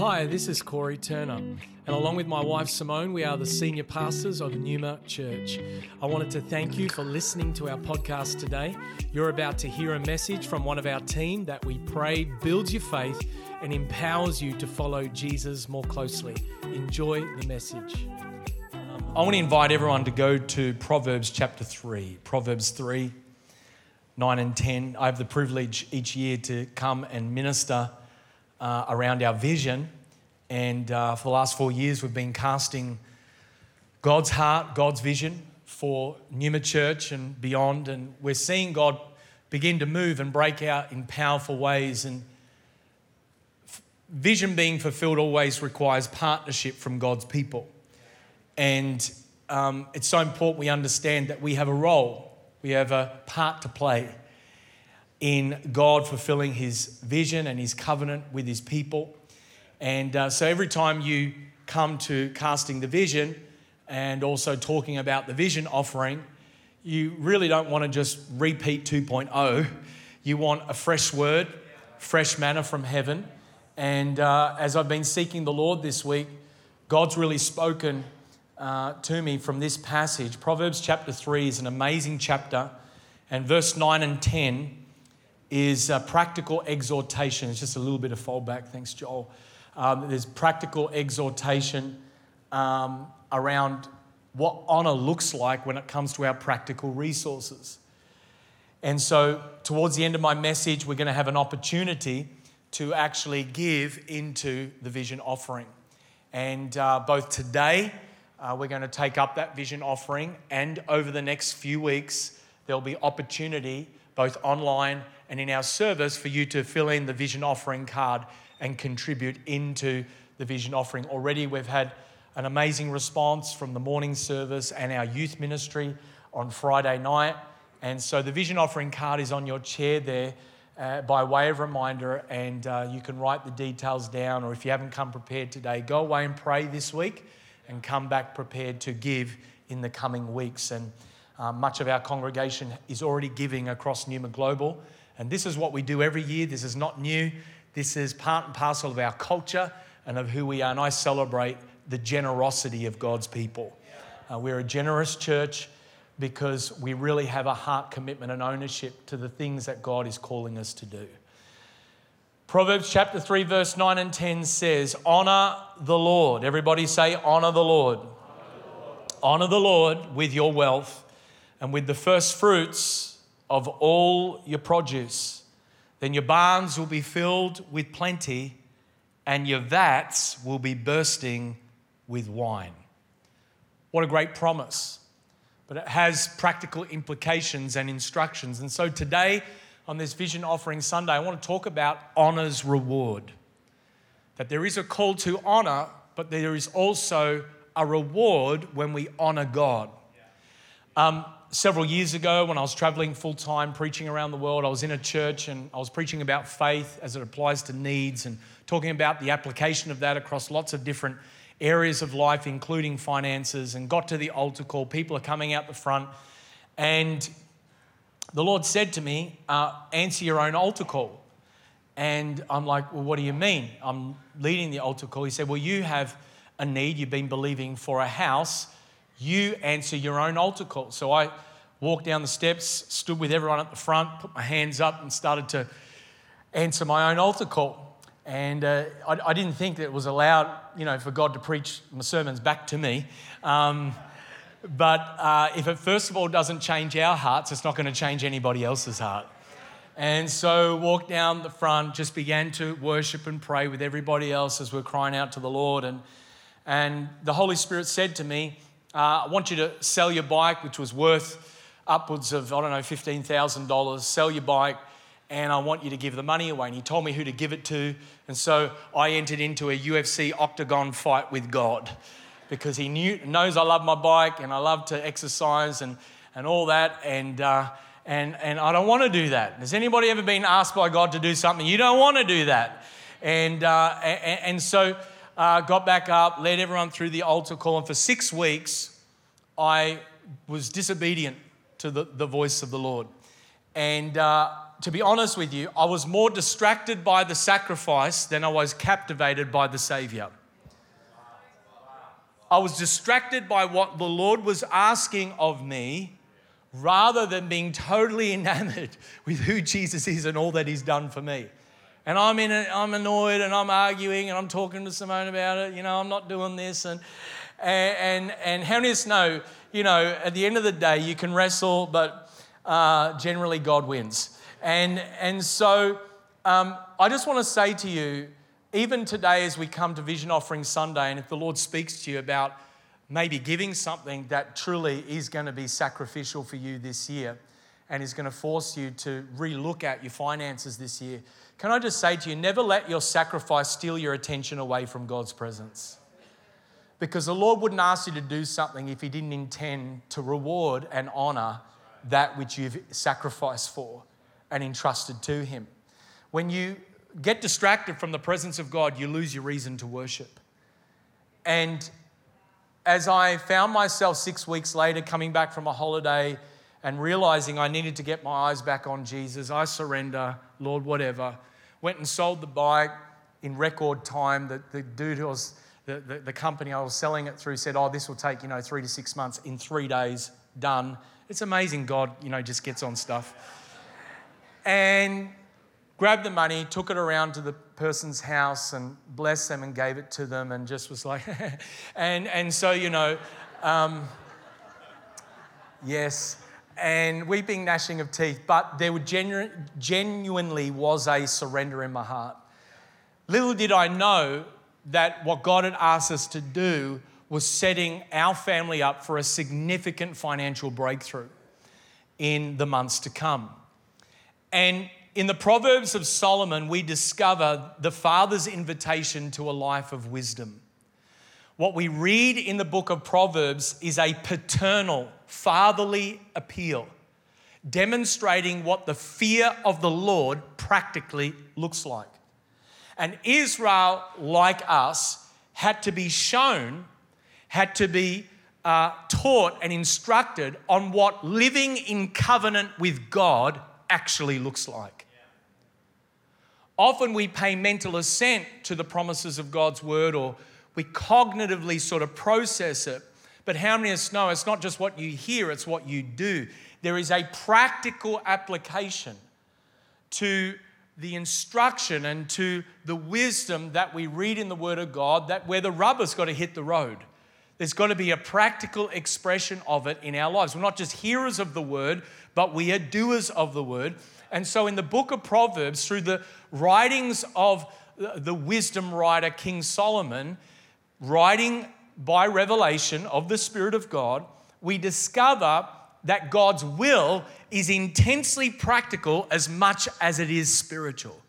Hi, this is Corey Turner, and along with my wife Simone, we are the senior pastors of Numa Church. I wanted to thank you for listening to our podcast today. You're about to hear a message from one of our team that we pray builds your faith and empowers you to follow Jesus more closely. Enjoy the message. I want to invite everyone to go to Proverbs chapter 3. Proverbs 3, 9 and 10. I have the privilege each year to come and minister uh, around our vision. And uh, for the last four years, we've been casting God's heart, God's vision for Numa Church and beyond. And we're seeing God begin to move and break out in powerful ways. And vision being fulfilled always requires partnership from God's people. And um, it's so important we understand that we have a role, we have a part to play in God fulfilling his vision and his covenant with his people. And uh, so every time you come to casting the vision and also talking about the vision offering, you really don't want to just repeat 2.0. You want a fresh word, fresh manna from heaven. And uh, as I've been seeking the Lord this week, God's really spoken uh, to me from this passage. Proverbs chapter 3 is an amazing chapter, and verse 9 and 10 is practical exhortation. It's just a little bit of fallback. Thanks, Joel. Um, there's practical exhortation um, around what honor looks like when it comes to our practical resources. And so, towards the end of my message, we're going to have an opportunity to actually give into the vision offering. And uh, both today, uh, we're going to take up that vision offering, and over the next few weeks, there'll be opportunity both online and in our service for you to fill in the vision offering card and contribute into the vision offering. Already, we've had an amazing response from the morning service and our youth ministry on Friday night. And so the vision offering card is on your chair there uh, by way of reminder, and uh, you can write the details down. Or if you haven't come prepared today, go away and pray this week and come back prepared to give in the coming weeks. And uh, much of our congregation is already giving across Numa Global. And this is what we do every year. This is not new. This is part and parcel of our culture and of who we are. And I celebrate the generosity of God's people. Uh, we're a generous church because we really have a heart commitment and ownership to the things that God is calling us to do. Proverbs chapter 3, verse 9 and 10 says, Honor the Lord. Everybody say, Honor the Lord. Honor the Lord, Honor the Lord with your wealth and with the first fruits of all your produce. Then your barns will be filled with plenty, and your vats will be bursting with wine. What a great promise. But it has practical implications and instructions. And so today, on this Vision Offering Sunday, I want to talk about honor's reward. That there is a call to honor, but there is also a reward when we honor God. Um, several years ago when I was traveling full time preaching around the world, I was in a church and I was preaching about faith as it applies to needs and talking about the application of that across lots of different areas of life, including finances, and got to the altar call. People are coming out the front, and the Lord said to me, uh, Answer your own altar call. And I'm like, Well, what do you mean? I'm leading the altar call. He said, Well, you have a need, you've been believing for a house you answer your own altar call. So I walked down the steps, stood with everyone at the front, put my hands up, and started to answer my own altar call. And uh, I, I, didn't think that it was allowed, you know, for God to preach my sermons back to me. Um, but uh, if it first of all doesn't change our hearts, it's not going to change anybody else's heart. And so walked down the front, just began to worship and pray with everybody else as we're crying out to the Lord. And, and the Holy Spirit said to me, uh, I want you to sell your bike, which was worth upwards of, I don't know, $15,000. Sell your bike, and I want you to give the money away. And he told me who to give it to. And so I entered into a UFC octagon fight with God because he knew, knows I love my bike and I love to exercise and, and all that. And, uh, and, and I don't want to do that. Has anybody ever been asked by God to do something? You don't want to do that. And, uh, and, and so uh, got back up, led everyone through the altar call, and for six weeks, I was disobedient to the, the voice of the Lord. And uh, to be honest with you, I was more distracted by the sacrifice than I was captivated by the Savior. I was distracted by what the Lord was asking of me rather than being totally enamored with who Jesus is and all that He's done for me. And I'm, in it, I'm annoyed and I'm arguing and I'm talking to Simone about it. You know, I'm not doing this. And, and, and, and how many of us know, you know, at the end of the day, you can wrestle, but uh, generally God wins. And, and so um, I just want to say to you, even today as we come to Vision Offering Sunday, and if the Lord speaks to you about maybe giving something that truly is going to be sacrificial for you this year and is going to force you to relook at your finances this year, can I just say to you, never let your sacrifice steal your attention away from God's presence. Because the Lord wouldn't ask you to do something if He didn't intend to reward and honor that which you've sacrificed for and entrusted to Him. When you get distracted from the presence of God, you lose your reason to worship. And as I found myself six weeks later coming back from a holiday and realizing I needed to get my eyes back on Jesus, I surrender, Lord, whatever. Went and sold the bike in record time. The, the dude who was, the, the, the company I was selling it through said, Oh, this will take, you know, three to six months. In three days, done. It's amazing God, you know, just gets on stuff. And grabbed the money, took it around to the person's house and blessed them and gave it to them and just was like, and, and so, you know, um, yes, and weeping, gnashing of teeth, but there genu- genuinely was a surrender in my heart. Little did I know that what God had asked us to do was setting our family up for a significant financial breakthrough in the months to come. And in the Proverbs of Solomon, we discover the father's invitation to a life of wisdom. What we read in the book of Proverbs is a paternal, fatherly appeal, demonstrating what the fear of the Lord practically looks like. And Israel, like us, had to be shown, had to be uh, taught and instructed on what living in covenant with God actually looks like. Often we pay mental assent to the promises of God's word or we cognitively sort of process it. But how many of us know it's not just what you hear, it's what you do? There is a practical application to the instruction and to the wisdom that we read in the Word of God that where the rubber's got to hit the road. There's got to be a practical expression of it in our lives. We're not just hearers of the Word, but we are doers of the Word. And so, in the book of Proverbs, through the writings of the wisdom writer King Solomon, writing by revelation of the Spirit of God, we discover that God's will is intensely practical as much as it is spiritual.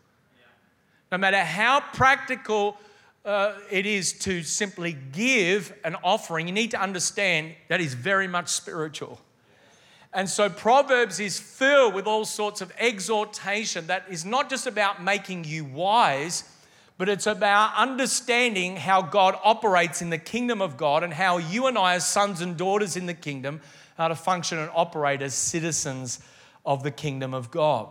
No matter how practical uh, it is to simply give an offering, you need to understand that is very much spiritual. And so Proverbs is filled with all sorts of exhortation that is not just about making you wise, but it's about understanding how God operates in the kingdom of God and how you and I, as sons and daughters in the kingdom, are to function and operate as citizens of the kingdom of God.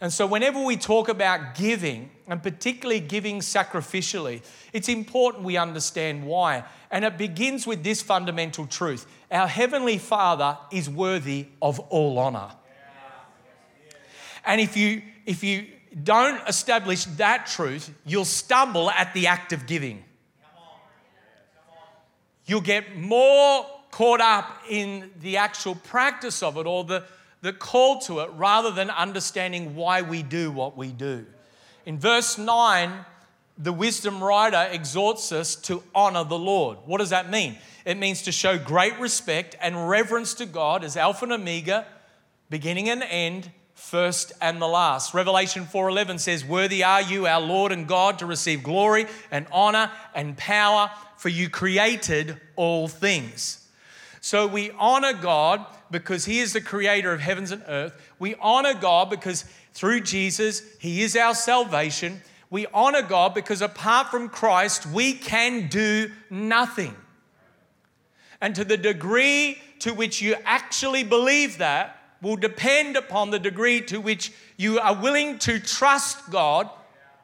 And so, whenever we talk about giving, and particularly giving sacrificially, it's important we understand why. And it begins with this fundamental truth Our Heavenly Father is worthy of all honor. And if you, if you don't establish that truth, you'll stumble at the act of giving. You'll get more caught up in the actual practice of it or the, the call to it rather than understanding why we do what we do. In verse 9, the wisdom writer exhorts us to honor the Lord. What does that mean? It means to show great respect and reverence to God as Alpha and Omega, beginning and end, first and the last. Revelation 4:11 says, "Worthy are you, our Lord and God, to receive glory and honor and power, for you created all things." So we honor God because He is the creator of heavens and earth. We honor God because through Jesus, He is our salvation. We honor God because apart from Christ, we can do nothing. And to the degree to which you actually believe that, will depend upon the degree to which you are willing to trust God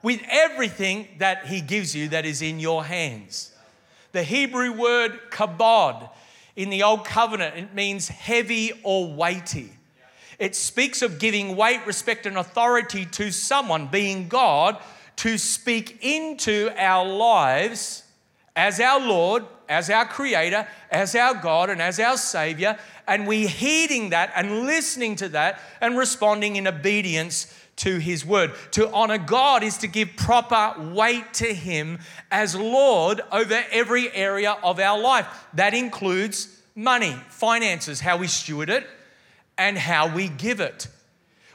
with everything that He gives you that is in your hands. The Hebrew word kabod in the Old Covenant, it means heavy or weighty. It speaks of giving weight, respect, and authority to someone, being God, to speak into our lives as our Lord, as our Creator, as our God, and as our Savior. And we heeding that and listening to that and responding in obedience to His Word. To honor God is to give proper weight to Him as Lord over every area of our life. That includes money, finances, how we steward it and how we give it.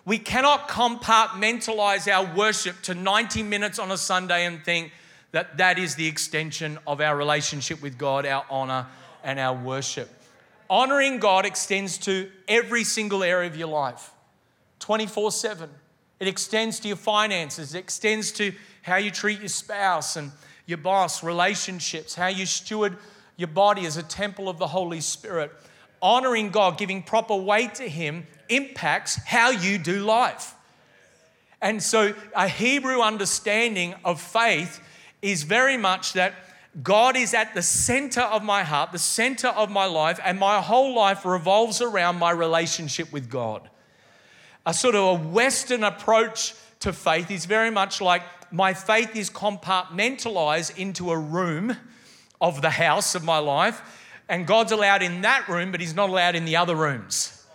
We cannot compartmentalize our worship to 90 minutes on a Sunday and think that that is the extension of our relationship with God, our honor, and our worship. Honoring God extends to every single area of your life 24 7. It extends to your finances, it extends to how you treat your spouse and your boss, relationships, how you steward your body as a temple of the Holy Spirit honoring God, giving proper weight to Him, impacts how you do life. And so, a Hebrew understanding of faith is very much that God is at the center of my heart, the center of my life, and my whole life revolves around my relationship with God. A sort of a Western approach to faith is very much like my faith is compartmentalized into a room of the house of my life and God's allowed in that room, but He's not allowed in the other rooms.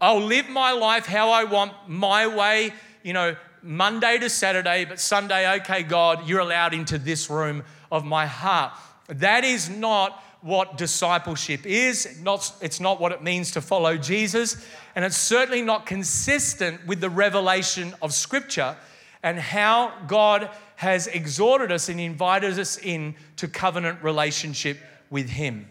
I'll live my life how I want, my way, you know, Monday to Saturday, but Sunday, okay, God, you're allowed into this room of my heart. That is not what discipleship is. Not, it's not what it means to follow Jesus. And it's certainly not consistent with the revelation of Scripture and how God has exhorted us and invited us in to covenant relationship with Him.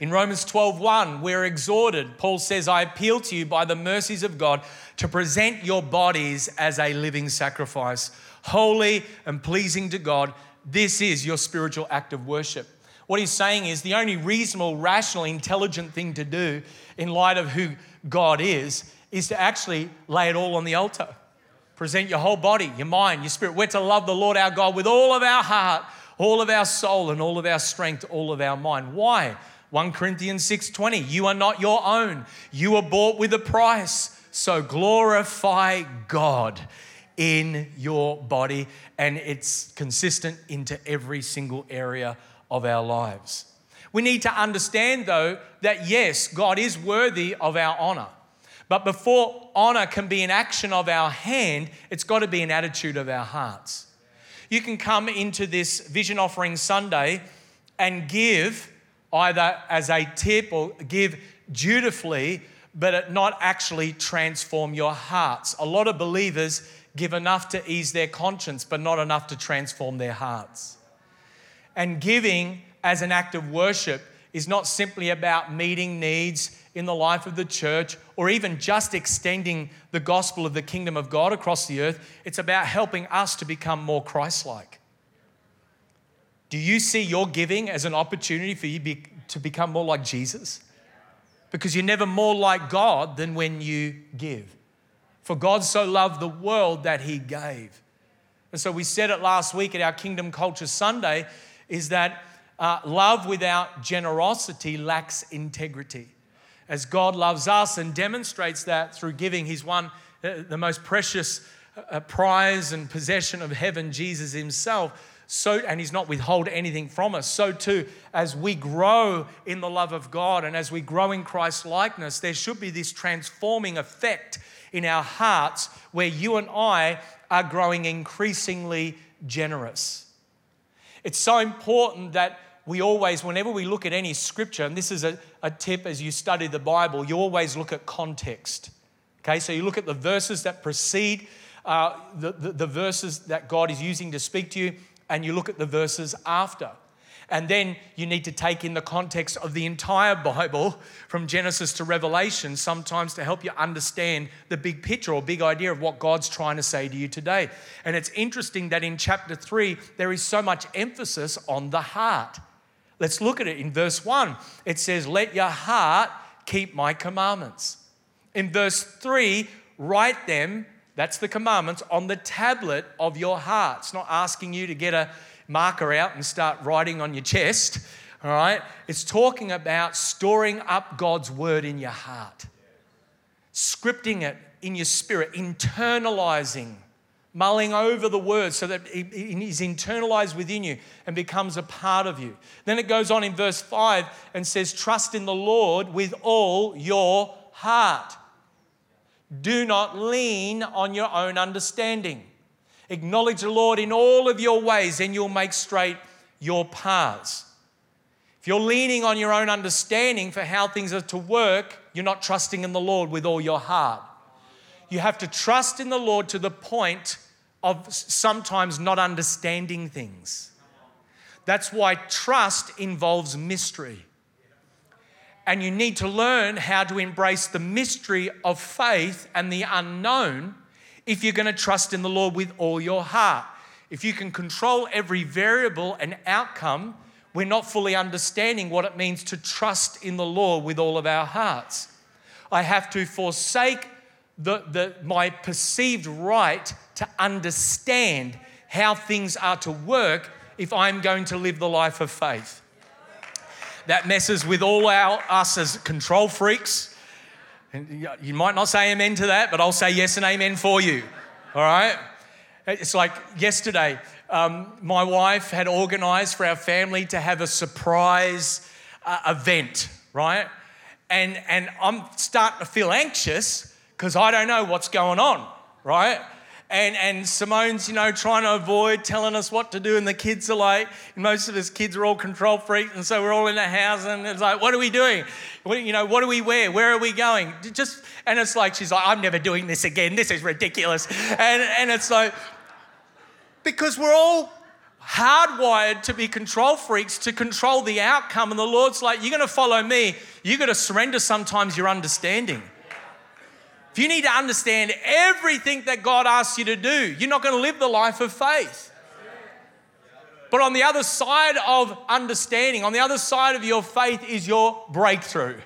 In Romans 12:1, we're exhorted. Paul says, "I appeal to you by the mercies of God to present your bodies as a living sacrifice, holy and pleasing to God. This is your spiritual act of worship." What he's saying is the only reasonable, rational, intelligent thing to do in light of who God is is to actually lay it all on the altar. Present your whole body, your mind, your spirit. We're to love the Lord our God with all of our heart, all of our soul, and all of our strength, all of our mind. Why? 1 Corinthians 6:20 You are not your own you were bought with a price so glorify God in your body and it's consistent into every single area of our lives. We need to understand though that yes God is worthy of our honor. But before honor can be an action of our hand, it's got to be an attitude of our hearts. You can come into this vision offering Sunday and give either as a tip or give dutifully, but it not actually transform your hearts. A lot of believers give enough to ease their conscience, but not enough to transform their hearts. And giving as an act of worship is not simply about meeting needs in the life of the church or even just extending the gospel of the kingdom of God across the earth. It's about helping us to become more Christ like. Do you see your giving as an opportunity for you be, to become more like Jesus? Because you're never more like God than when you give. For God so loved the world that he gave. And so we said it last week at our Kingdom Culture Sunday is that uh, love without generosity lacks integrity. As God loves us and demonstrates that through giving, He's won uh, the most precious uh, prize and possession of heaven, Jesus Himself so and he's not withhold anything from us so too as we grow in the love of god and as we grow in christ's likeness there should be this transforming effect in our hearts where you and i are growing increasingly generous. It's so important that we always whenever we look at any scripture and this is a, a tip as you study the bible you always look at context. Okay so you look at the verses that precede uh, the, the, the verses that god is using to speak to you and you look at the verses after. And then you need to take in the context of the entire Bible from Genesis to Revelation, sometimes to help you understand the big picture or big idea of what God's trying to say to you today. And it's interesting that in chapter three, there is so much emphasis on the heart. Let's look at it in verse one. It says, Let your heart keep my commandments. In verse 3, write them, that's the commandments, on the tablet of your heart. It's not asking you to get a marker out and start writing on your chest, all right? It's talking about storing up God's word in your heart, scripting it in your spirit, internalizing, mulling over the word so that it is internalized within you and becomes a part of you. Then it goes on in verse 5 and says, Trust in the Lord with all your heart. Do not lean on your own understanding. Acknowledge the Lord in all of your ways, and you'll make straight your paths. If you're leaning on your own understanding for how things are to work, you're not trusting in the Lord with all your heart. You have to trust in the Lord to the point of sometimes not understanding things. That's why trust involves mystery. And you need to learn how to embrace the mystery of faith and the unknown if you're going to trust in the Lord with all your heart. If you can control every variable and outcome, we're not fully understanding what it means to trust in the Lord with all of our hearts. I have to forsake the, the, my perceived right to understand how things are to work if I'm going to live the life of faith. That messes with all our us as control freaks. And you might not say amen to that, but I'll say yes and amen for you. All right? It's like yesterday, um, my wife had organized for our family to have a surprise uh, event, right? And, and I'm starting to feel anxious because I don't know what's going on, right? And, and Simone's, you know, trying to avoid telling us what to do, and the kids are like, most of us kids are all control freaks, and so we're all in the house, and it's like, what are we doing? What, you know, what do we wear? Where are we going? Just, and it's like, she's like, I'm never doing this again. This is ridiculous. And, and it's like, because we're all hardwired to be control freaks to control the outcome, and the Lord's like, you're going to follow me. You're going to surrender sometimes your understanding. If you need to understand everything that God asks you to do, you're not going to live the life of faith. But on the other side of understanding, on the other side of your faith is your breakthrough.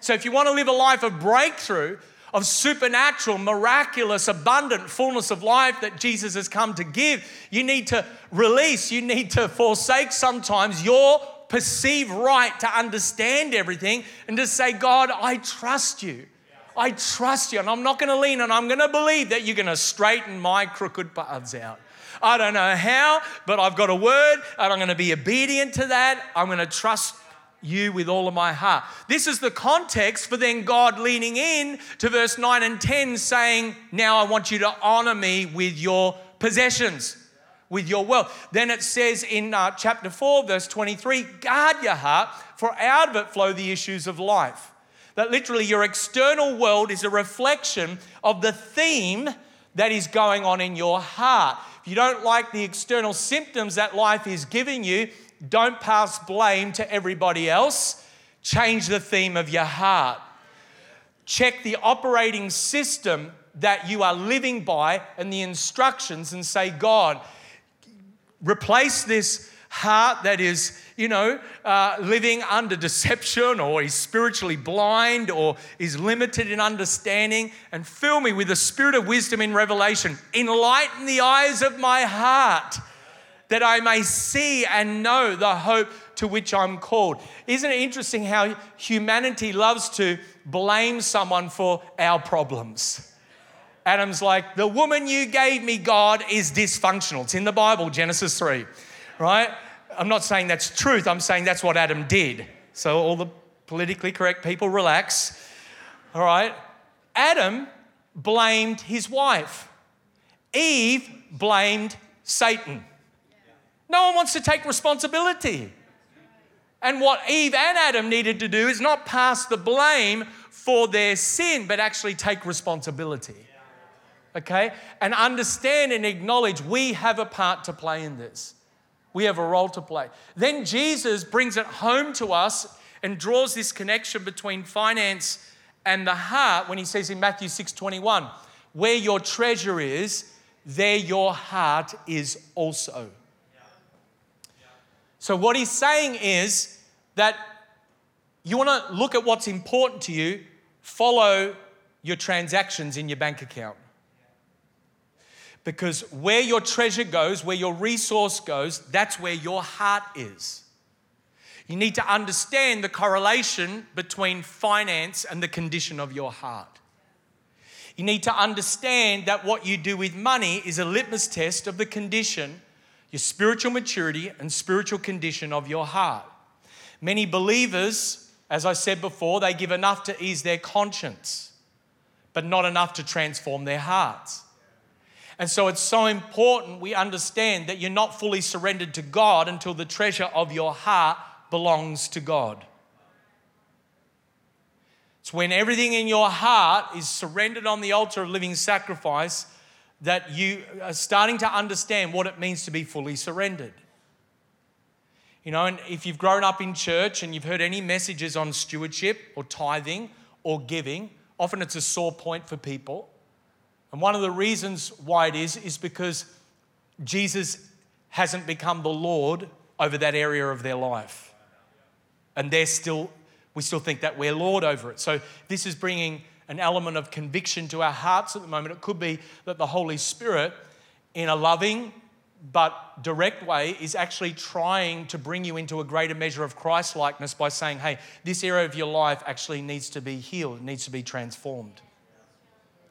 So if you want to live a life of breakthrough, of supernatural, miraculous, abundant fullness of life that Jesus has come to give, you need to release, you need to forsake sometimes your perceived right to understand everything and to say, God, I trust you. I trust you, and I'm not going to lean and I'm going to believe that you're going to straighten my crooked paths out. I don't know how, but I've got a word and I'm going to be obedient to that. I'm going to trust you with all of my heart. This is the context for then God leaning in to verse 9 and 10 saying, Now I want you to honor me with your possessions, with your wealth. Then it says in uh, chapter 4, verse 23, Guard your heart, for out of it flow the issues of life that literally your external world is a reflection of the theme that is going on in your heart. If you don't like the external symptoms that life is giving you, don't pass blame to everybody else. Change the theme of your heart. Check the operating system that you are living by and the instructions and say, God, replace this heart that is, you know, uh, living under deception or is spiritually blind or is limited in understanding, and fill me with the spirit of wisdom in revelation. Enlighten the eyes of my heart that I may see and know the hope to which I'm called. Isn't it interesting how humanity loves to blame someone for our problems? Adam's like, the woman you gave me, God, is dysfunctional. It's in the Bible, Genesis 3 right? I'm not saying that's truth, I'm saying that's what Adam did. So, all the politically correct people, relax. All right? Adam blamed his wife, Eve blamed Satan. No one wants to take responsibility. And what Eve and Adam needed to do is not pass the blame for their sin, but actually take responsibility. Okay? And understand and acknowledge we have a part to play in this. We have a role to play. Then Jesus brings it home to us and draws this connection between finance and the heart when he says in Matthew 6 21, where your treasure is, there your heart is also. So, what he's saying is that you want to look at what's important to you, follow your transactions in your bank account. Because where your treasure goes, where your resource goes, that's where your heart is. You need to understand the correlation between finance and the condition of your heart. You need to understand that what you do with money is a litmus test of the condition, your spiritual maturity and spiritual condition of your heart. Many believers, as I said before, they give enough to ease their conscience, but not enough to transform their hearts. And so it's so important we understand that you're not fully surrendered to God until the treasure of your heart belongs to God. It's when everything in your heart is surrendered on the altar of living sacrifice that you are starting to understand what it means to be fully surrendered. You know, and if you've grown up in church and you've heard any messages on stewardship or tithing or giving, often it's a sore point for people. And one of the reasons why it is, is because Jesus hasn't become the Lord over that area of their life. And they're still we still think that we're Lord over it. So this is bringing an element of conviction to our hearts at the moment. It could be that the Holy Spirit, in a loving but direct way, is actually trying to bring you into a greater measure of Christ likeness by saying, hey, this area of your life actually needs to be healed, needs to be transformed.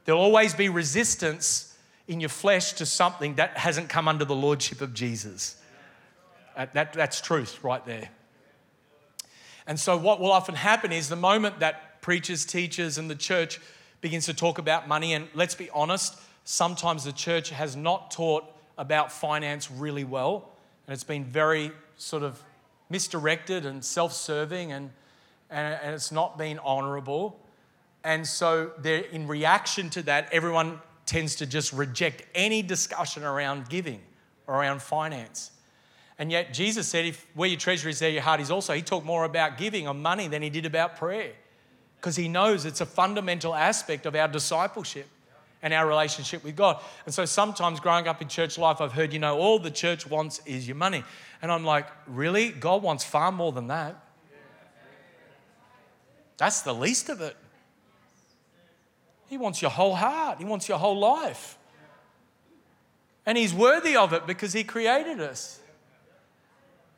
There'll always be resistance in your flesh to something that hasn't come under the lordship of Jesus. Uh, that, that's truth right there. And so, what will often happen is the moment that preachers, teachers, and the church begins to talk about money, and let's be honest, sometimes the church has not taught about finance really well, and it's been very sort of misdirected and self serving, and, and, and it's not been honorable. And so, in reaction to that, everyone tends to just reject any discussion around giving, around finance. And yet Jesus said, if where your treasure is, there your heart is also. He talked more about giving on money than he did about prayer. Because he knows it's a fundamental aspect of our discipleship and our relationship with God. And so sometimes growing up in church life, I've heard, you know, all the church wants is your money. And I'm like, really? God wants far more than that. That's the least of it. He wants your whole heart, He wants your whole life. And He's worthy of it because He created us.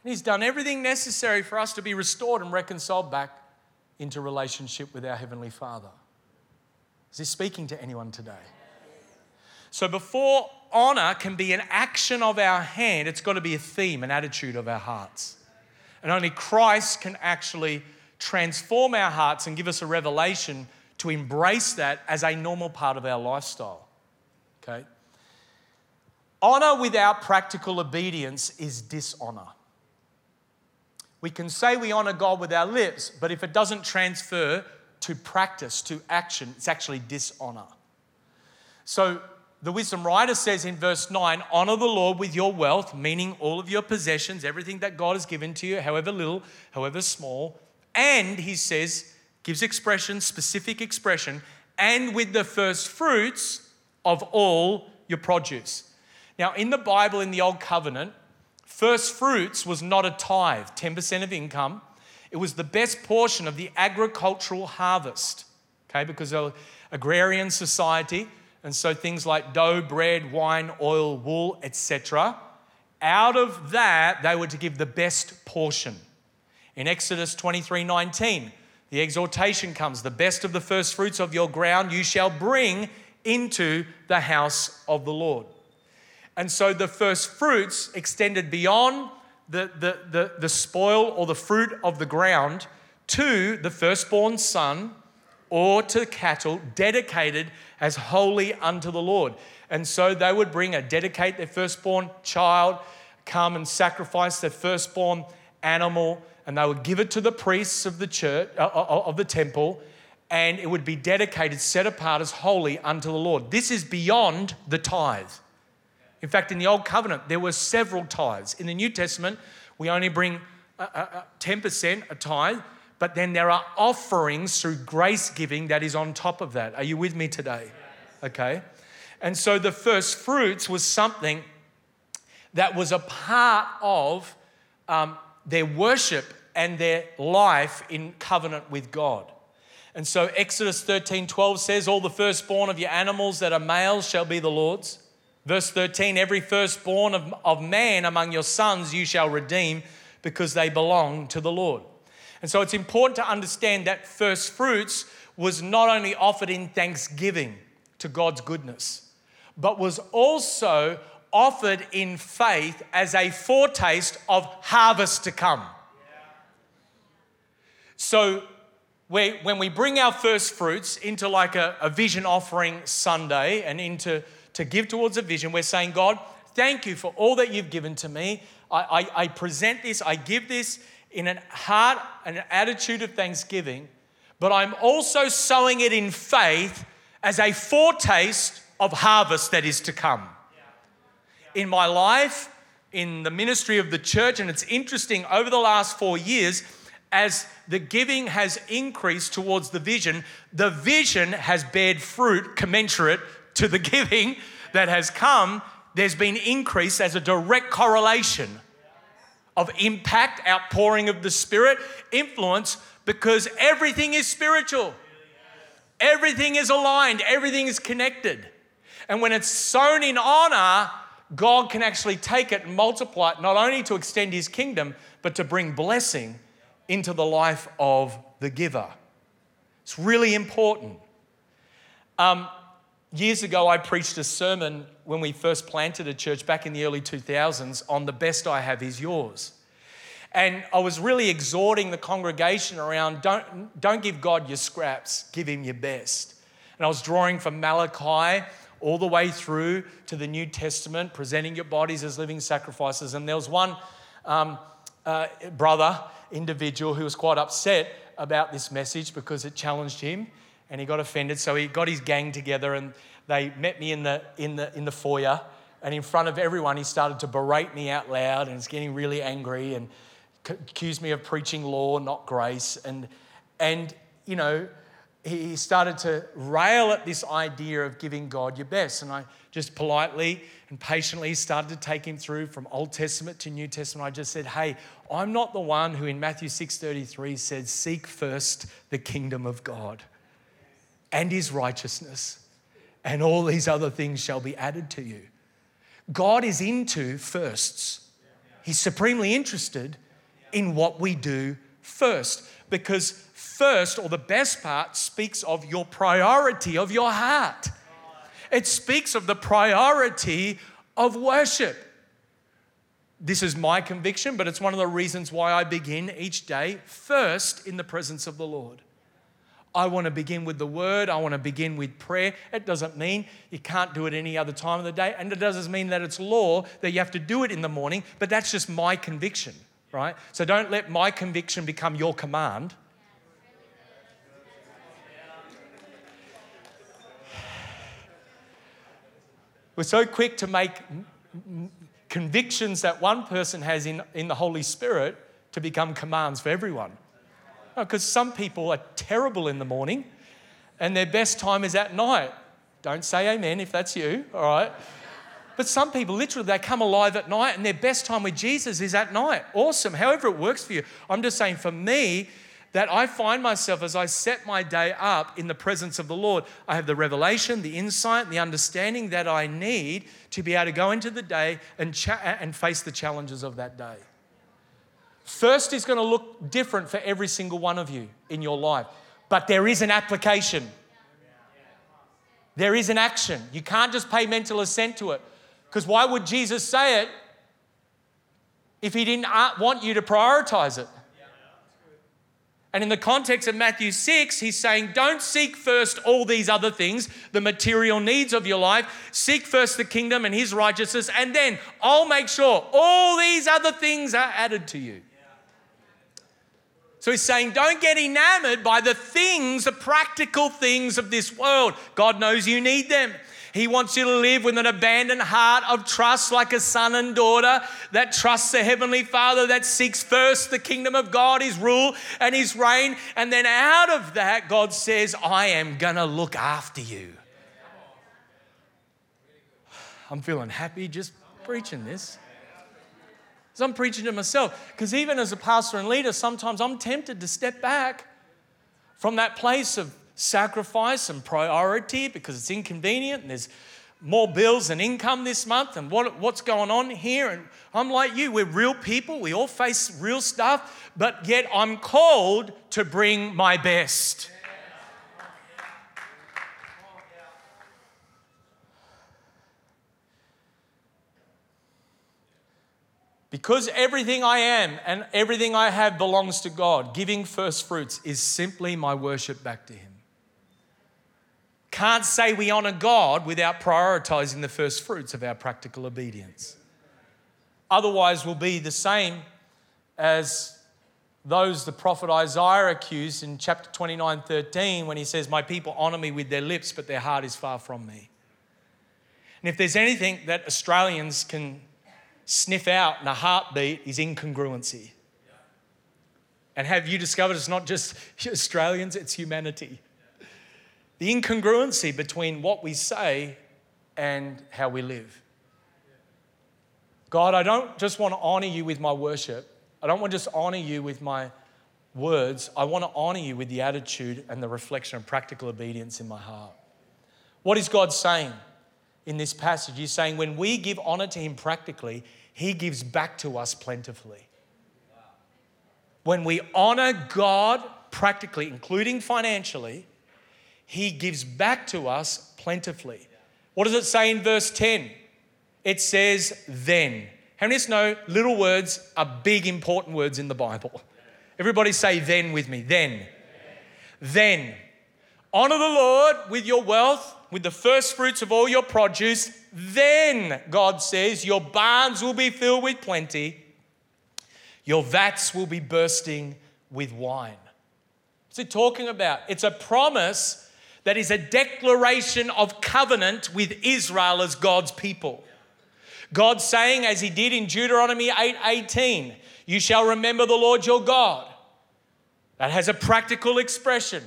He's done everything necessary for us to be restored and reconciled back into relationship with our Heavenly Father. Is He speaking to anyone today? So, before honor can be an action of our hand, it's got to be a theme, an attitude of our hearts. And only Christ can actually transform our hearts and give us a revelation to embrace that as a normal part of our lifestyle. Okay? Honor without practical obedience is dishonor. We can say we honor God with our lips, but if it doesn't transfer to practice, to action, it's actually dishonor. So the wisdom writer says in verse 9, honor the Lord with your wealth, meaning all of your possessions, everything that God has given to you, however little, however small. And he says, gives expression, specific expression, and with the first fruits of all your produce. Now, in the Bible, in the Old Covenant, First fruits was not a tithe, 10% of income. It was the best portion of the agricultural harvest, okay, because of agrarian society. And so things like dough, bread, wine, oil, wool, etc. Out of that, they were to give the best portion. In Exodus 23 19, the exhortation comes the best of the first fruits of your ground you shall bring into the house of the Lord. And so the first fruits extended beyond the, the, the, the spoil or the fruit of the ground to the firstborn son or to cattle dedicated as holy unto the Lord. And so they would bring a dedicate their firstborn child, come and sacrifice their firstborn animal, and they would give it to the priests of the church uh, uh, uh of the temple, and it would be dedicated, set apart as holy unto the Lord. This is beyond the tithe. In fact, in the Old Covenant, there were several tithes. In the New Testament, we only bring a, a, a 10% a tithe, but then there are offerings through grace giving that is on top of that. Are you with me today? Okay. And so the first fruits was something that was a part of um, their worship and their life in covenant with God. And so Exodus 13 12 says, All the firstborn of your animals that are males shall be the Lord's. Verse 13, every firstborn of, of man among your sons you shall redeem because they belong to the Lord. And so it's important to understand that first fruits was not only offered in thanksgiving to God's goodness, but was also offered in faith as a foretaste of harvest to come. So, when we bring our first fruits into like a, a vision offering Sunday and into to give towards a vision, we're saying, God, thank you for all that you've given to me. I, I, I present this, I give this in a heart and an attitude of thanksgiving, but I'm also sowing it in faith as a foretaste of harvest that is to come. In my life, in the ministry of the church, and it's interesting, over the last four years, as the giving has increased towards the vision, the vision has bared fruit commensurate to the giving that has come. There's been increase as a direct correlation of impact, outpouring of the Spirit, influence, because everything is spiritual. Everything is aligned, everything is connected. And when it's sown in honor, God can actually take it and multiply it, not only to extend his kingdom, but to bring blessing into the life of the giver. It's really important. Um, years ago, I preached a sermon when we first planted a church back in the early 2000s on the best I have is yours. And I was really exhorting the congregation around don't, don't give God your scraps, give him your best. And I was drawing from Malachi all the way through to the New Testament, presenting your bodies as living sacrifices. And there was one um, uh, brother, individual, who was quite upset about this message because it challenged him and he got offended. So he got his gang together and they met me in the, in the, in the foyer. And in front of everyone, he started to berate me out loud and he's getting really angry and accused me of preaching law, not grace. And, and you know, he started to rail at this idea of giving God your best. And I just politely and patiently started to take him through from Old Testament to New Testament. I just said, hey, I'm not the one who in Matthew 6:33 said, seek first the kingdom of God and his righteousness, and all these other things shall be added to you. God is into firsts. He's supremely interested in what we do first because first, or the best part, speaks of your priority of your heart. It speaks of the priority of worship. This is my conviction, but it's one of the reasons why I begin each day first in the presence of the Lord. I want to begin with the word. I want to begin with prayer. It doesn't mean you can't do it any other time of the day. And it doesn't mean that it's law that you have to do it in the morning, but that's just my conviction, right? So don't let my conviction become your command. We're so quick to make convictions that one person has in, in the Holy Spirit to become commands for everyone. Because some people are terrible in the morning and their best time is at night. Don't say amen if that's you, all right? But some people literally they come alive at night and their best time with Jesus is at night. Awesome. However it works for you. I'm just saying for me, that I find myself as I set my day up in the presence of the Lord, I have the revelation, the insight, the understanding that I need to be able to go into the day and, cha- and face the challenges of that day. First is going to look different for every single one of you in your life, but there is an application. There is an action. You can't just pay mental assent to it. Because why would Jesus say it if he didn't uh, want you to prioritize it? And in the context of Matthew 6, he's saying, Don't seek first all these other things, the material needs of your life. Seek first the kingdom and his righteousness, and then I'll make sure all these other things are added to you. So he's saying, Don't get enamored by the things, the practical things of this world. God knows you need them. He wants you to live with an abandoned heart of trust, like a son and daughter that trusts the Heavenly Father, that seeks first the kingdom of God, His rule and His reign. And then out of that, God says, I am going to look after you. I'm feeling happy just preaching this. Because I'm preaching to myself. Because even as a pastor and leader, sometimes I'm tempted to step back from that place of sacrifice and priority because it's inconvenient and there's more bills and income this month and what, what's going on here. And I'm like you, we're real people, we all face real stuff, but yet I'm called to bring my best. Because everything I am and everything I have belongs to God, giving first fruits is simply my worship back to Him. Can't say we honor God without prioritizing the first fruits of our practical obedience. Otherwise, we'll be the same as those the prophet Isaiah accused in chapter 29 13 when he says, My people honor me with their lips, but their heart is far from me. And if there's anything that Australians can sniff out in a heartbeat is incongruency. And have you discovered it's not just Australians, it's humanity? The incongruency between what we say and how we live. God, I don't just want to honor you with my worship. I don't want to just honor you with my words. I want to honor you with the attitude and the reflection of practical obedience in my heart. What is God saying in this passage? He's saying when we give honor to Him practically, he gives back to us plentifully. When we honor God practically, including financially, He gives back to us plentifully. What does it say in verse 10? It says, then. How many of you know little words are big, important words in the Bible? Everybody say then with me. Then. Then. Honor the Lord with your wealth, with the first fruits of all your produce, then, God says, your barns will be filled with plenty, your vats will be bursting with wine. What's talking about? It's a promise that is a declaration of covenant with Israel as God's people. God saying, as he did in Deuteronomy 8 18, you shall remember the Lord your God. That has a practical expression.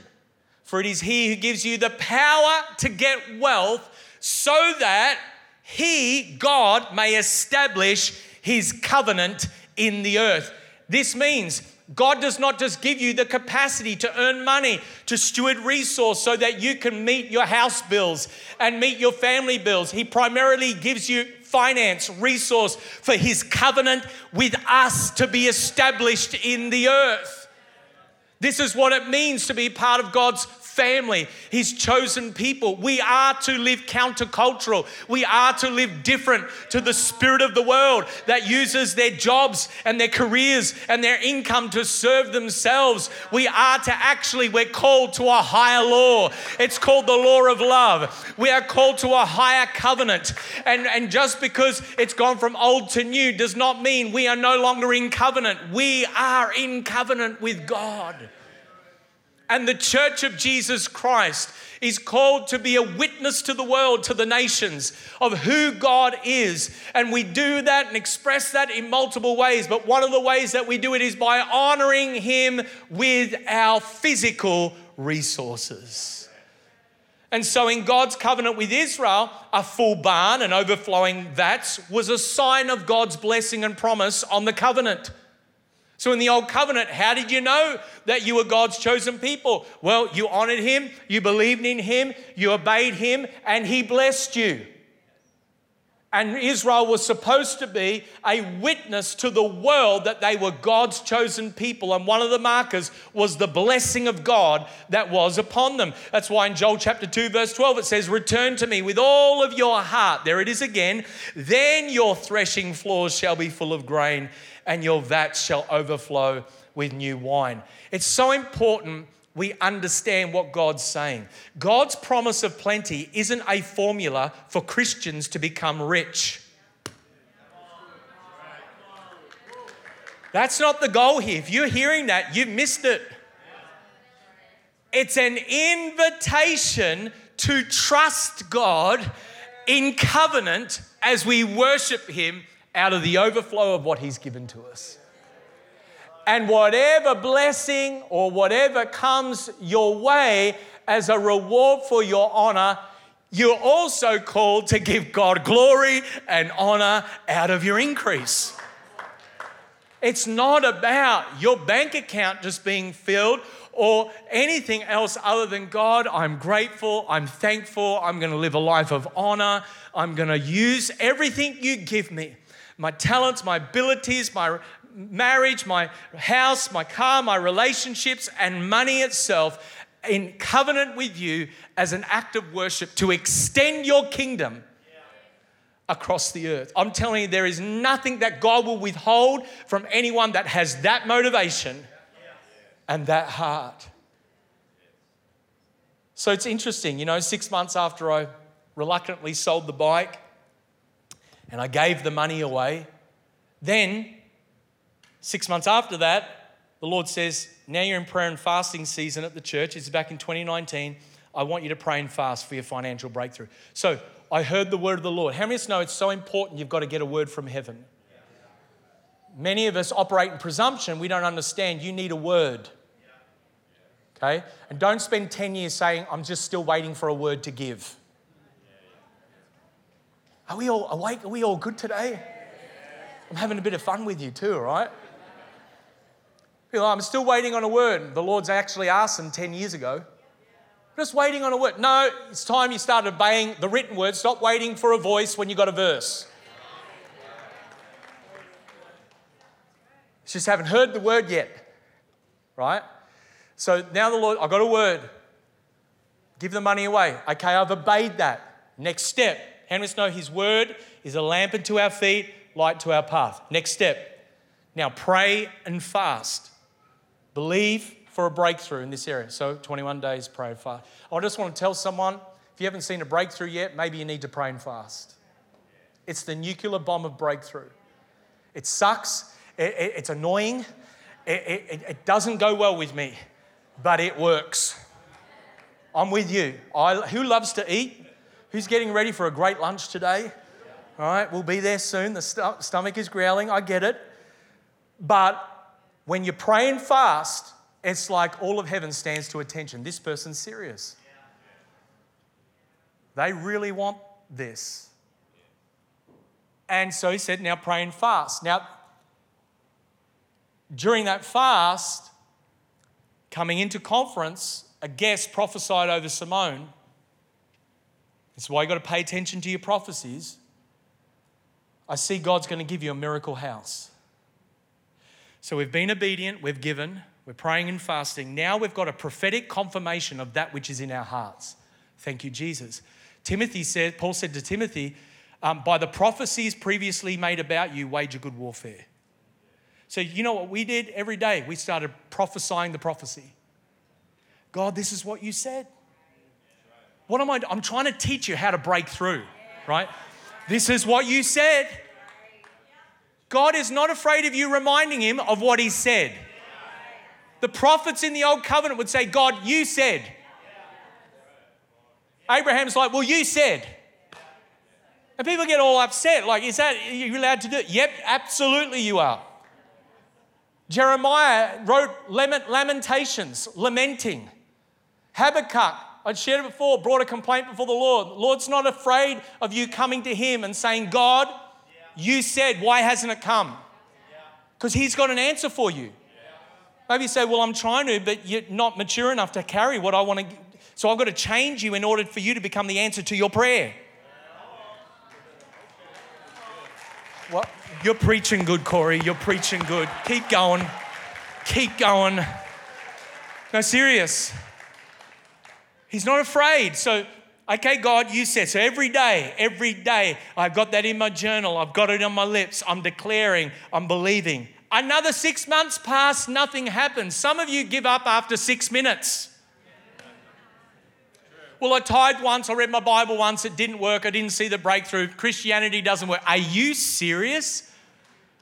For it is he who gives you the power to get wealth so that he, God, may establish his covenant in the earth. This means God does not just give you the capacity to earn money, to steward resource so that you can meet your house bills and meet your family bills. He primarily gives you finance, resource for his covenant with us to be established in the earth. This is what it means to be part of God's family, His chosen people. We are to live countercultural. We are to live different to the spirit of the world that uses their jobs and their careers and their income to serve themselves. We are to actually, we're called to a higher law. It's called the law of love. We are called to a higher covenant. And, and just because it's gone from old to new does not mean we are no longer in covenant. We are in covenant with God. And the church of Jesus Christ is called to be a witness to the world, to the nations, of who God is. And we do that and express that in multiple ways. But one of the ways that we do it is by honoring Him with our physical resources. And so, in God's covenant with Israel, a full barn and overflowing vats was a sign of God's blessing and promise on the covenant. So, in the old covenant, how did you know that you were God's chosen people? Well, you honored him, you believed in him, you obeyed him, and he blessed you. And Israel was supposed to be a witness to the world that they were God's chosen people. And one of the markers was the blessing of God that was upon them. That's why in Joel chapter 2, verse 12, it says, Return to me with all of your heart. There it is again. Then your threshing floors shall be full of grain and your vats shall overflow with new wine. It's so important we understand what God's saying. God's promise of plenty isn't a formula for Christians to become rich. That's not the goal here. If you're hearing that, you've missed it. It's an invitation to trust God in covenant as we worship Him out of the overflow of what He's given to us. And whatever blessing or whatever comes your way as a reward for your honor, you're also called to give God glory and honor out of your increase. It's not about your bank account just being filled or anything else other than God, I'm grateful, I'm thankful, I'm going to live a life of honor, I'm going to use everything you give me my talents, my abilities, my marriage, my house, my car, my relationships, and money itself in covenant with you as an act of worship to extend your kingdom across the earth. I'm telling you, there is nothing that God will withhold from anyone that has that motivation and that heart. So it's interesting, you know, six months after I reluctantly sold the bike and I gave the money away, then six months after that, the Lord says, Now you're in prayer and fasting season at the church. It's back in 2019. I want you to pray and fast for your financial breakthrough. So I heard the word of the Lord. How many of us know it's so important you've got to get a word from heaven? Many of us operate in presumption. We don't understand. You need a word. Okay? And don't spend 10 years saying, I'm just still waiting for a word to give. Are we all awake? Are we all good today? I'm having a bit of fun with you too, all right? Oh, I'm still waiting on a word. The Lord's actually asked them 10 years ago. Just waiting on a word. No, it's time you start obeying the written word. Stop waiting for a voice when you got a verse. Just haven't heard the word yet, right? So now the Lord, I got a word. Give the money away. Okay, I've obeyed that. Next step. How many know His word is a lamp unto our feet, light to our path? Next step. Now pray and fast. Believe for a breakthrough in this area. So 21 days, pray and fast. I just want to tell someone if you haven't seen a breakthrough yet, maybe you need to pray and fast. It's the nuclear bomb of breakthrough. It sucks, it, it, it's annoying, it, it, doesn't go well with me, but it works. I'm with you. I, who loves to eat? Who's getting ready for a great lunch today? All right, we'll be there soon. The st- stomach is growling, I get it. But when you pray and fast, it's like all of heaven stands to attention. This person's serious. They really want this. And so he said, Now pray and fast. Now, during that fast, coming into conference, a guest prophesied over Simone. That's why you've got to pay attention to your prophecies. I see God's going to give you a miracle house. So we've been obedient, we've given, we're praying and fasting. Now we've got a prophetic confirmation of that which is in our hearts. Thank you, Jesus. Timothy said, Paul said to Timothy, um, by the prophecies previously made about you, wage a good warfare. So, you know what we did every day? We started prophesying the prophecy. God, this is what you said. What am I? I'm trying to teach you how to break through, right? This is what you said. God is not afraid of you reminding him of what he said. The prophets in the old covenant would say, God, you said. Abraham's like, Well, you said. And people get all upset. Like, is that, are you allowed to do it? Yep, absolutely you are. Jeremiah wrote lamentations, lamenting. Habakkuk, I'd shared it before, brought a complaint before the Lord. The Lord's not afraid of you coming to Him and saying, God, you said, why hasn't it come? Because He's got an answer for you. Maybe you say, Well, I'm trying to, but you're not mature enough to carry what I want to. So I've got to change you in order for you to become the answer to your prayer. Well, you're preaching good, Corey. You're preaching good. Keep going. Keep going. No, serious. He's not afraid. So, okay, God, you said. So every day, every day, I've got that in my journal. I've got it on my lips. I'm declaring, I'm believing. Another six months pass, nothing happens. Some of you give up after six minutes. Well, I tithed once, I read my Bible once, it didn't work, I didn't see the breakthrough. Christianity doesn't work. Are you serious?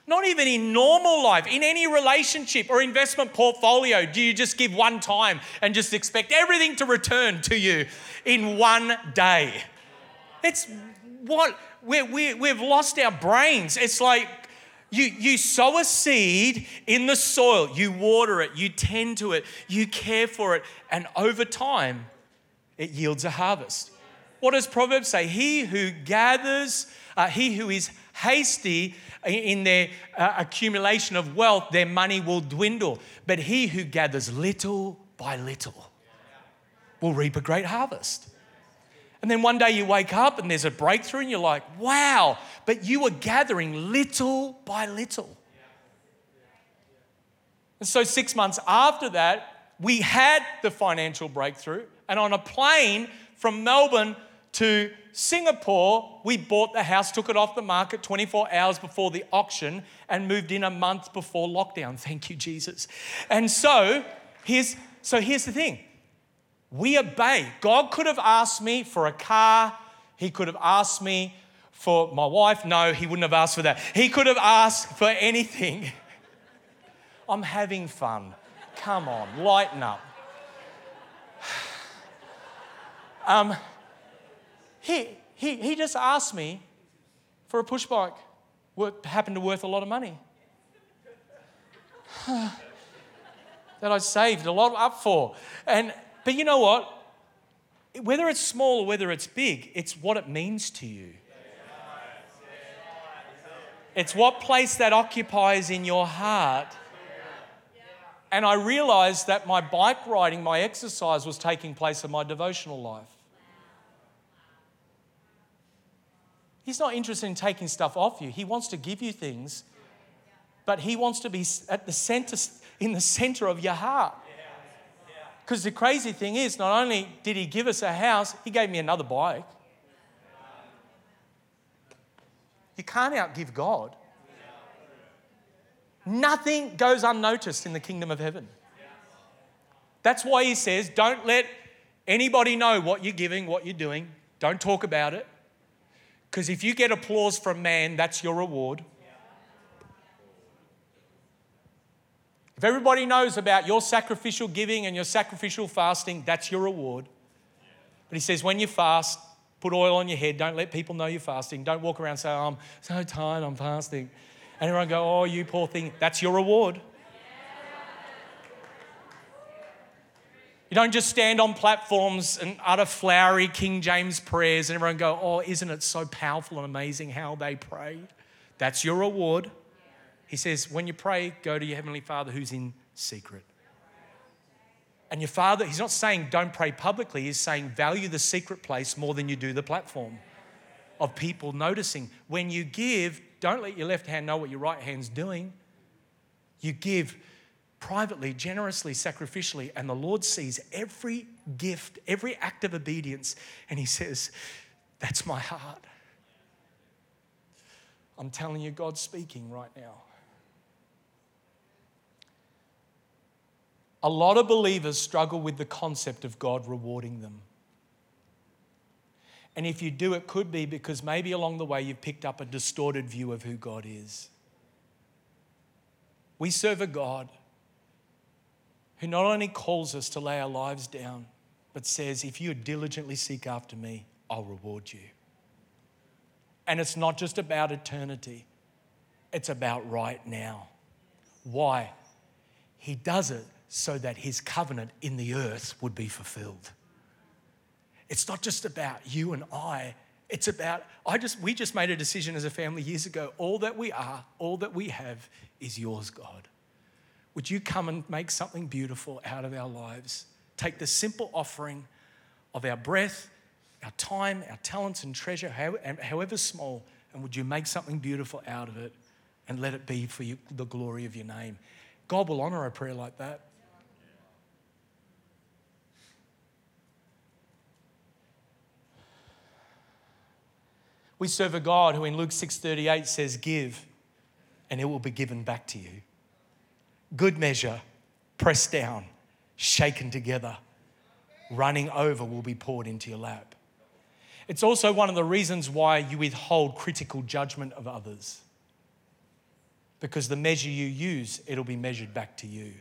Not even in normal life, in any relationship or investment portfolio, do you just give one time and just expect everything to return to you in one day? It's what we we we've lost our brains. It's like you, you sow a seed in the soil, you water it, you tend to it, you care for it, and over time, it yields a harvest. What does Proverbs say? He who gathers, uh, he who is hasty in their uh, accumulation of wealth, their money will dwindle. But he who gathers little by little will reap a great harvest. And then one day you wake up and there's a breakthrough and you're like, wow, but you were gathering little by little. And so, six months after that, we had the financial breakthrough. And on a plane from Melbourne to Singapore, we bought the house, took it off the market 24 hours before the auction, and moved in a month before lockdown. Thank you, Jesus. And so, here's, so here's the thing we obey. God could have asked me for a car, He could have asked me for my wife. No, He wouldn't have asked for that. He could have asked for anything. I'm having fun. Come on, lighten up. Um, he, he, he just asked me for a push bike, what happened to worth a lot of money. that I saved a lot up for. And but you know what? Whether it's small or whether it's big, it's what it means to you. It's what place that occupies in your heart. And I realized that my bike riding, my exercise was taking place in my devotional life. He's not interested in taking stuff off you. He wants to give you things, but he wants to be at the center, in the center of your heart. Because the crazy thing is, not only did he give us a house, he gave me another bike. You can't outgive God. Nothing goes unnoticed in the kingdom of heaven. That's why he says, don't let anybody know what you're giving, what you're doing. Don't talk about it. Because if you get applause from man, that's your reward. If everybody knows about your sacrificial giving and your sacrificial fasting, that's your reward. But he says, when you fast, put oil on your head. Don't let people know you're fasting. Don't walk around saying, oh, I'm so tired, I'm fasting. And everyone go, oh, you poor thing. That's your reward. You don't just stand on platforms and utter flowery King James prayers and everyone go, oh, isn't it so powerful and amazing how they prayed? That's your reward. He says, when you pray, go to your Heavenly Father who's in secret. And your Father, He's not saying don't pray publicly, He's saying value the secret place more than you do the platform of people noticing. When you give, don't let your left hand know what your right hand's doing. You give privately, generously, sacrificially, and the Lord sees every gift, every act of obedience, and He says, That's my heart. I'm telling you, God's speaking right now. A lot of believers struggle with the concept of God rewarding them. And if you do, it could be because maybe along the way you've picked up a distorted view of who God is. We serve a God who not only calls us to lay our lives down, but says, if you diligently seek after me, I'll reward you. And it's not just about eternity, it's about right now. Why? He does it so that his covenant in the earth would be fulfilled. It's not just about you and I. It's about, I just, we just made a decision as a family years ago. All that we are, all that we have is yours, God. Would you come and make something beautiful out of our lives? Take the simple offering of our breath, our time, our talents, and treasure, however small, and would you make something beautiful out of it and let it be for you, the glory of your name? God will honor a prayer like that. We serve a God who in Luke 6:38 says, "Give, and it will be given back to you." Good measure, pressed down, shaken together, running over will be poured into your lap. It's also one of the reasons why you withhold critical judgment of others. Because the measure you use, it'll be measured back to you.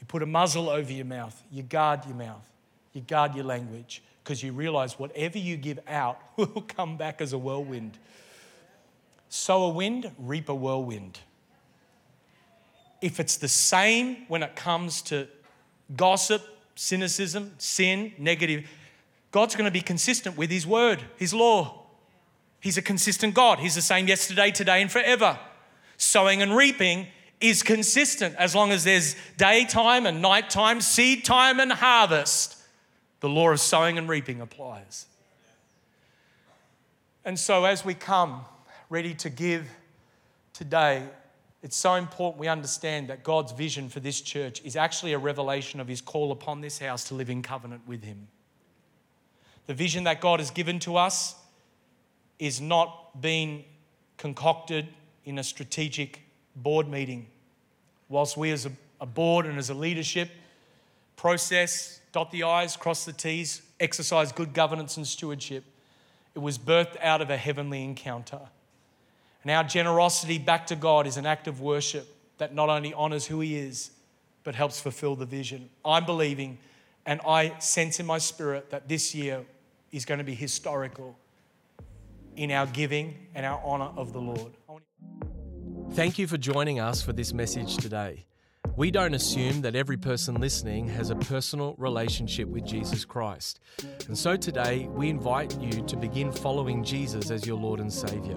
You put a muzzle over your mouth, you guard your mouth, you guard your language because you realize whatever you give out will come back as a whirlwind. Sow a wind, reap a whirlwind. If it's the same when it comes to gossip, cynicism, sin, negative, God's going to be consistent with His word, His law. He's a consistent God. He's the same yesterday, today, and forever. Sowing and reaping is consistent as long as there's daytime and nighttime, seed time and harvest. The law of sowing and reaping applies. And so, as we come ready to give today, it's so important we understand that God's vision for this church is actually a revelation of His call upon this house to live in covenant with Him. The vision that God has given to us is not being concocted in a strategic board meeting. Whilst we, as a, board and as a leadership, process, dot the I's, cross the T's, exercise good governance and stewardship, it was birthed out of a heavenly encounter. And our generosity back to God is an act of worship that not only honors who He is, but helps fulfill the vision. I'm believing and I sense in my spirit that this year is going to be historical in our giving and our honor of the Lord. Thank you for joining us for this message today. We don't assume that every person listening has a personal relationship with Jesus Christ. And so today, we invite you to begin following Jesus as your Lord and Savior.